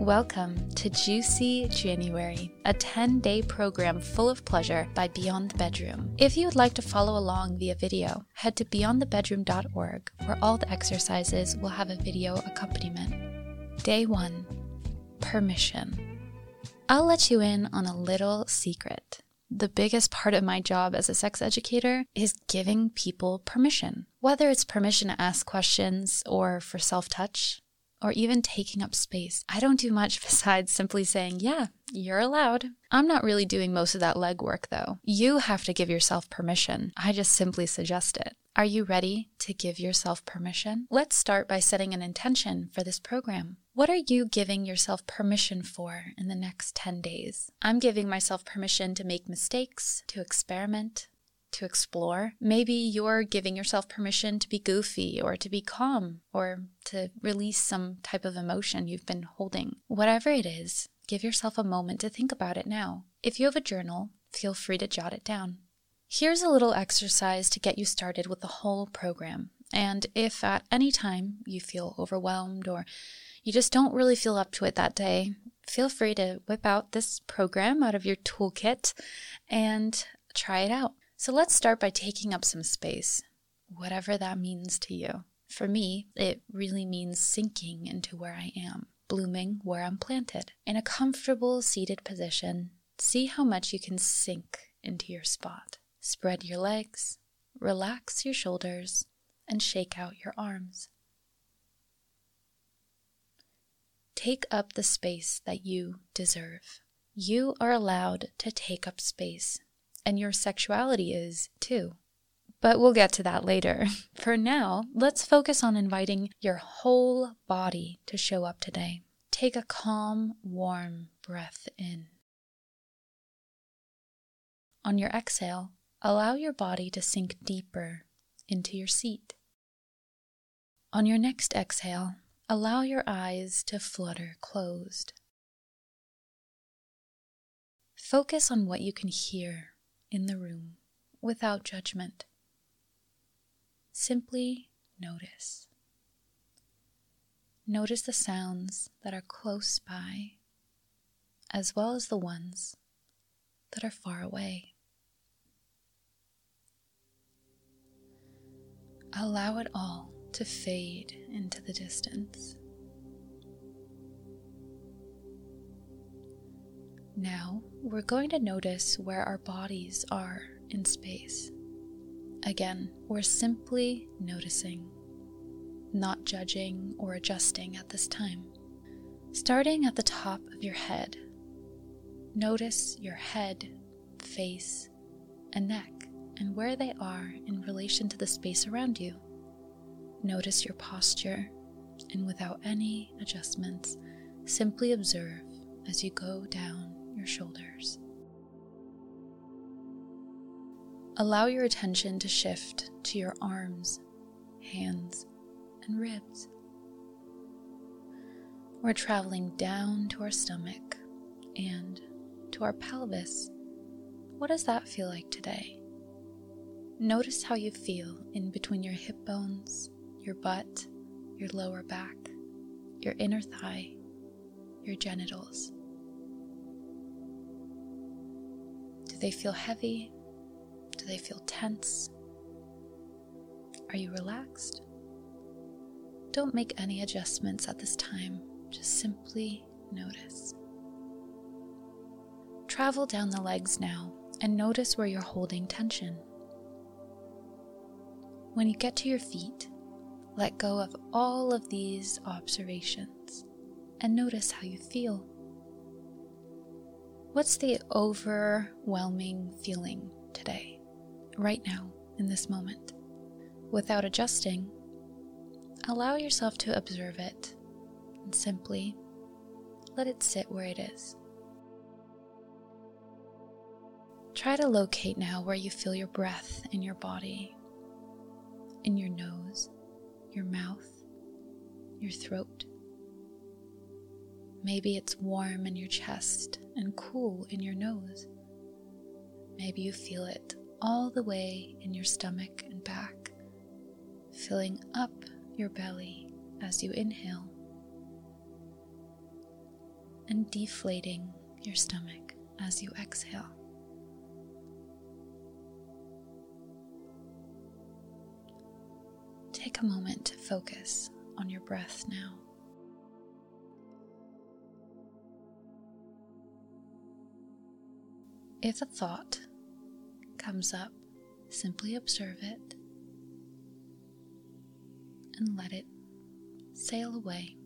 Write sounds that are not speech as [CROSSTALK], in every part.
Welcome to Juicy January, a 10 day program full of pleasure by Beyond the Bedroom. If you would like to follow along via video, head to beyondthebedroom.org, where all the exercises will have a video accompaniment. Day 1 Permission. I'll let you in on a little secret. The biggest part of my job as a sex educator is giving people permission. Whether it's permission to ask questions or for self touch, or even taking up space. I don't do much [LAUGHS] besides simply saying, yeah, you're allowed. I'm not really doing most of that legwork though. You have to give yourself permission. I just simply suggest it. Are you ready to give yourself permission? Let's start by setting an intention for this program. What are you giving yourself permission for in the next 10 days? I'm giving myself permission to make mistakes, to experiment, to explore. Maybe you're giving yourself permission to be goofy or to be calm or to release some type of emotion you've been holding. Whatever it is, give yourself a moment to think about it now. If you have a journal, feel free to jot it down. Here's a little exercise to get you started with the whole program. And if at any time you feel overwhelmed or you just don't really feel up to it that day, feel free to whip out this program out of your toolkit and try it out. So let's start by taking up some space, whatever that means to you. For me, it really means sinking into where I am, blooming where I'm planted. In a comfortable seated position, see how much you can sink into your spot. Spread your legs, relax your shoulders, and shake out your arms. Take up the space that you deserve. You are allowed to take up space and your sexuality is too. But we'll get to that later. [LAUGHS] For now, let's focus on inviting your whole body to show up today. Take a calm, warm breath in. On your exhale, allow your body to sink deeper into your seat. On your next exhale, allow your eyes to flutter closed. Focus on what you can hear in the room without judgment. Simply notice. Notice the sounds that are close by, as well as the ones that are far away. Allow it all to fade into the distance. Now we're going to notice where our bodies are in space. Again, we're simply noticing, not judging or adjusting at this time. Starting at the top of your head, notice your head, face, and neck and where they are in relation to the space around you. Notice your posture, and without any adjustments, simply observe as you go down your shoulders. Allow your attention to shift to your arms, hands, and ribs. We're traveling down to our stomach and to our pelvis. What does that feel like today? Notice how you feel in between your hip bones, your butt, your lower back, your inner thigh, your genitals. Do they feel heavy? Do they feel tense? Are you relaxed? Don't make any adjustments at this time, just simply notice. Travel down the legs now and notice where you're holding tension. When you get to your feet, let go of all of these observations and notice how you feel. What's the overwhelming feeling today, right now, in this moment? Without adjusting, allow yourself to observe it and simply let it sit where it is. Try to locate now where you feel your breath in your body, in your nose, your mouth, your throat. Maybe it's warm in your chest and cool in your nose. Maybe you feel it all the way in your stomach and back, filling up your belly as you inhale. and deflating your stomach as you exhale. Take a moment to focus on your breath now. If a thought comes up, simply observe it and let it sail away.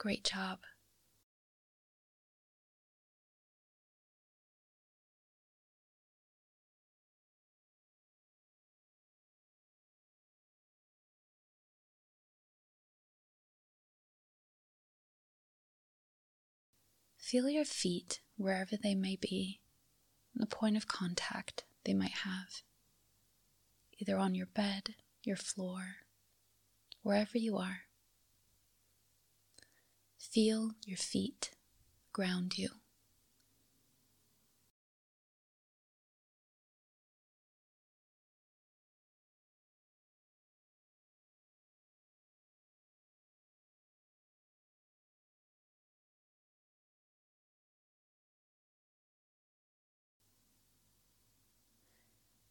Great job. Feel your feet wherever they may be, the point of contact they might have, either on your bed, your floor, wherever you are. Feel your feet ground you.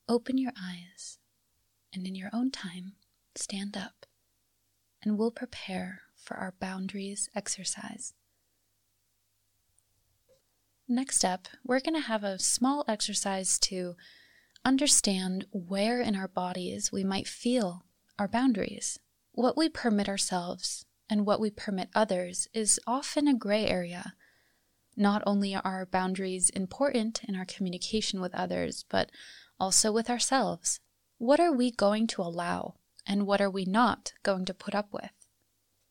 Open your eyes and in your own time stand up, and we'll prepare for our boundaries exercise. Next up, we're going to have a small exercise to understand where in our bodies we might feel our boundaries. What we permit ourselves and what we permit others is often a gray area. Not only are boundaries important in our communication with others, but also with ourselves. What are we going to allow, and what are we not going to put up with?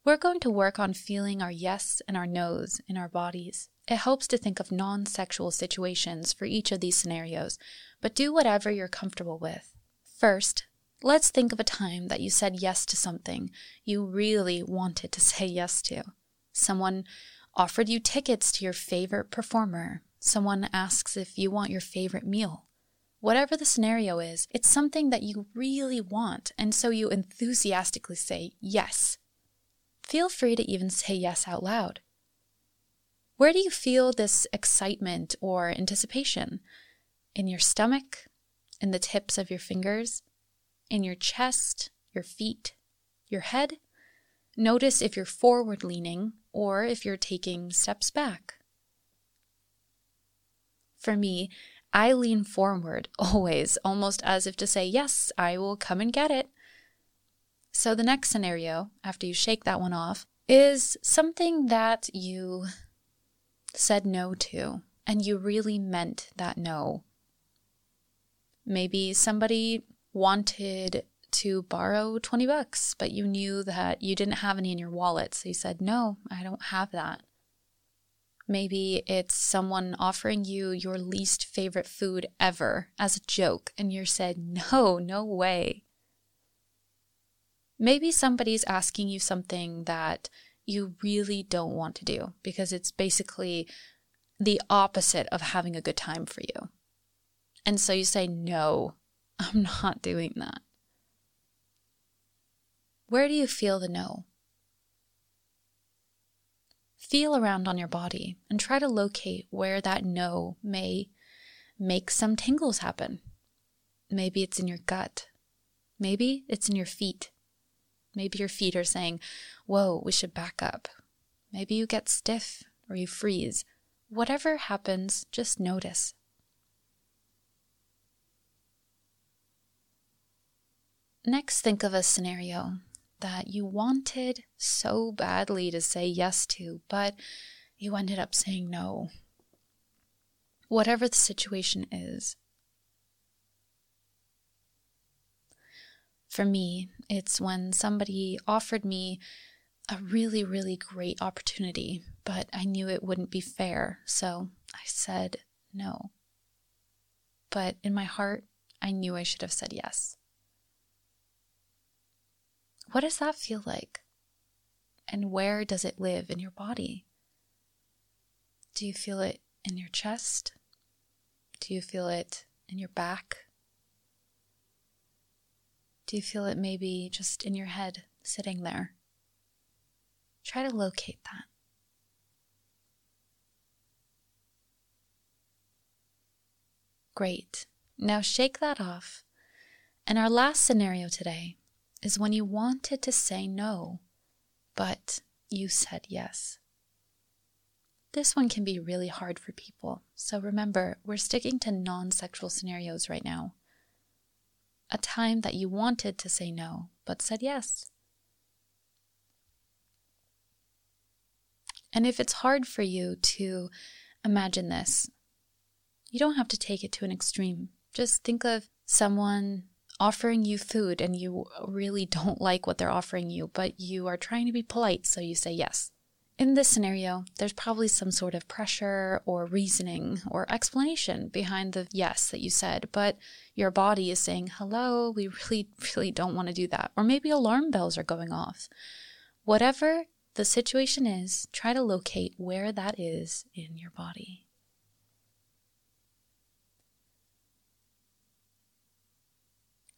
We're going to work on feeling our yes and our no's in our bodies. It helps to think of non sexual situations for each of these scenarios, but do whatever you're comfortable with. First, let's think of a time that you said yes to something you really wanted to say yes to. Someone offered you tickets to your favorite performer. Someone asks if you want your favorite meal. Whatever the scenario is, it's something that you really want, and so you enthusiastically say yes feel free to even say yes out loud. Where do you feel this excitement or anticipation? In your stomach? In the tips of your fingers? In your chest? Your feet? Your head? Notice if you're forward leaning or if you're taking steps back. For me, I lean forward [LAUGHS] always, almost as if to say, Yes, I will come and get it. So, the next scenario, after you shake that one off, is something that you said no to and you really meant that no. Maybe somebody wanted to borrow 20 bucks, but you knew that you didn't have any in your wallet. So you said, No, I don't have that. Maybe it's someone offering you your least favorite food ever as a joke, and you said, No, no way. Maybe somebody's asking you something that you really don't want to do because it's basically the opposite of having a good time for you. And so you say, No, [LAUGHS] I'm not doing that. Where do you feel the no? Feel around on your body and try to locate where that no may make some tingles happen. Maybe it's in your gut. Maybe it's in your feet. Maybe your feet are saying, Whoa, we should back up. Maybe you get stiff or you freeze. Whatever happens, just notice. Next, think of a scenario that you wanted so badly to say yes to, but you ended up saying no. Whatever the situation is. For me, it's when somebody offered me a really, really great opportunity, but I knew it wouldn't be fair, so I said no. But in my heart, I knew I should have said yes. What does that feel like? And where does it live in your body? Do you feel it in your chest? Do you feel it in your back? Do you feel it maybe just in your head, sitting there? Try to locate that. Great. Now shake that off. And our last scenario today is when you wanted to say no, but you said yes. This one can be really hard for people, so remember, we're sticking to non sexual scenarios right now. A time that you wanted to say no, but said yes. And if it's hard for you to imagine this, you don't have to take it to an extreme. Just think of someone offering you food and you really don't [LAUGHS] like what they're offering you, but you are trying to be polite, so you say yes. In this scenario, there's probably some sort of pressure or reasoning or explanation behind the yes that you said, but your body is saying, hello, we [LAUGHS] really, really don't want to do that. Or maybe alarm bells are going off. Whatever the situation is, try to locate where that is in your body.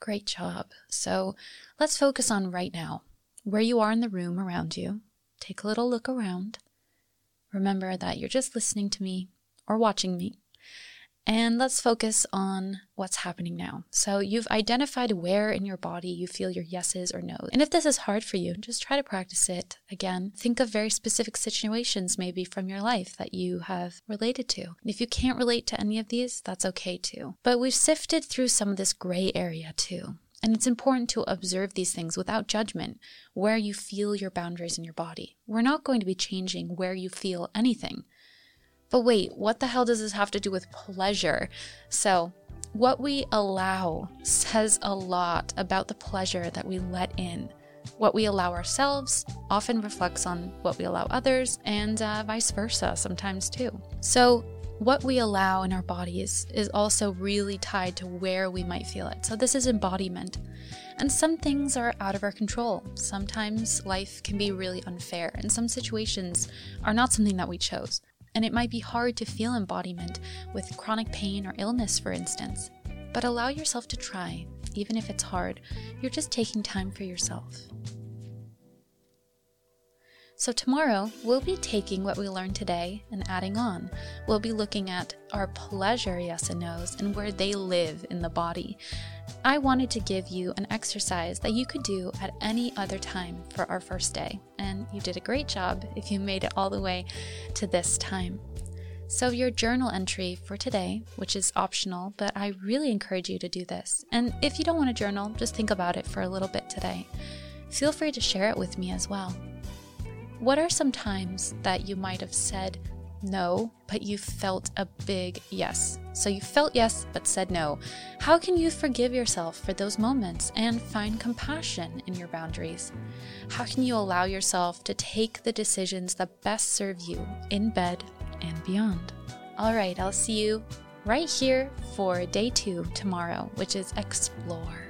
Great job. So let's focus on right now, where you are in the room around you. Take a little look around. Remember that you're just listening to me or watching me. And let's focus on what's happening now. So, you've identified where in your body you feel your yeses or nos. And if this is hard for you, just try to practice it again. Think of very specific situations, maybe from your life, that you have related to. And if you can't relate to any of these, that's okay too. But we've sifted through some of this gray area too. And it's important to observe these things without judgment, where you feel your boundaries in your body. We're not going to be changing where you feel anything. But wait, what the hell does this have to do with pleasure? So, what we allow says a lot about the pleasure that we let in. What we allow ourselves often reflects on what we allow others, and uh, vice versa sometimes too. So, what we allow in our bodies is also really tied to where we might feel it. So, this is embodiment. And some things are out of our control. Sometimes life can be really unfair, and some situations are not something that we chose and it might be hard to feel embodiment with chronic pain or illness, for instance. But allow yourself to try, even if it's hard. You're just taking time for yourself. So, tomorrow we'll be taking what we learned today and adding on. We'll be looking at our pleasure yes and no's and where they live in the body. I wanted to give you an exercise that you could do at any other time for our first day, and you did a great job if you made it all the way to this time. So, your journal entry for today, which is optional, but I really encourage you to do this. And if you don't want to journal, just think about it for a little bit today. Feel free to share it with me as well. What are some times that you might have said no, but you felt a big yes? So you felt yes, but said no. How can you forgive yourself for those moments and find compassion in your boundaries? How can you allow yourself to take the decisions that best serve you in bed and beyond? All right, I'll see you right here for day two tomorrow, which is explore.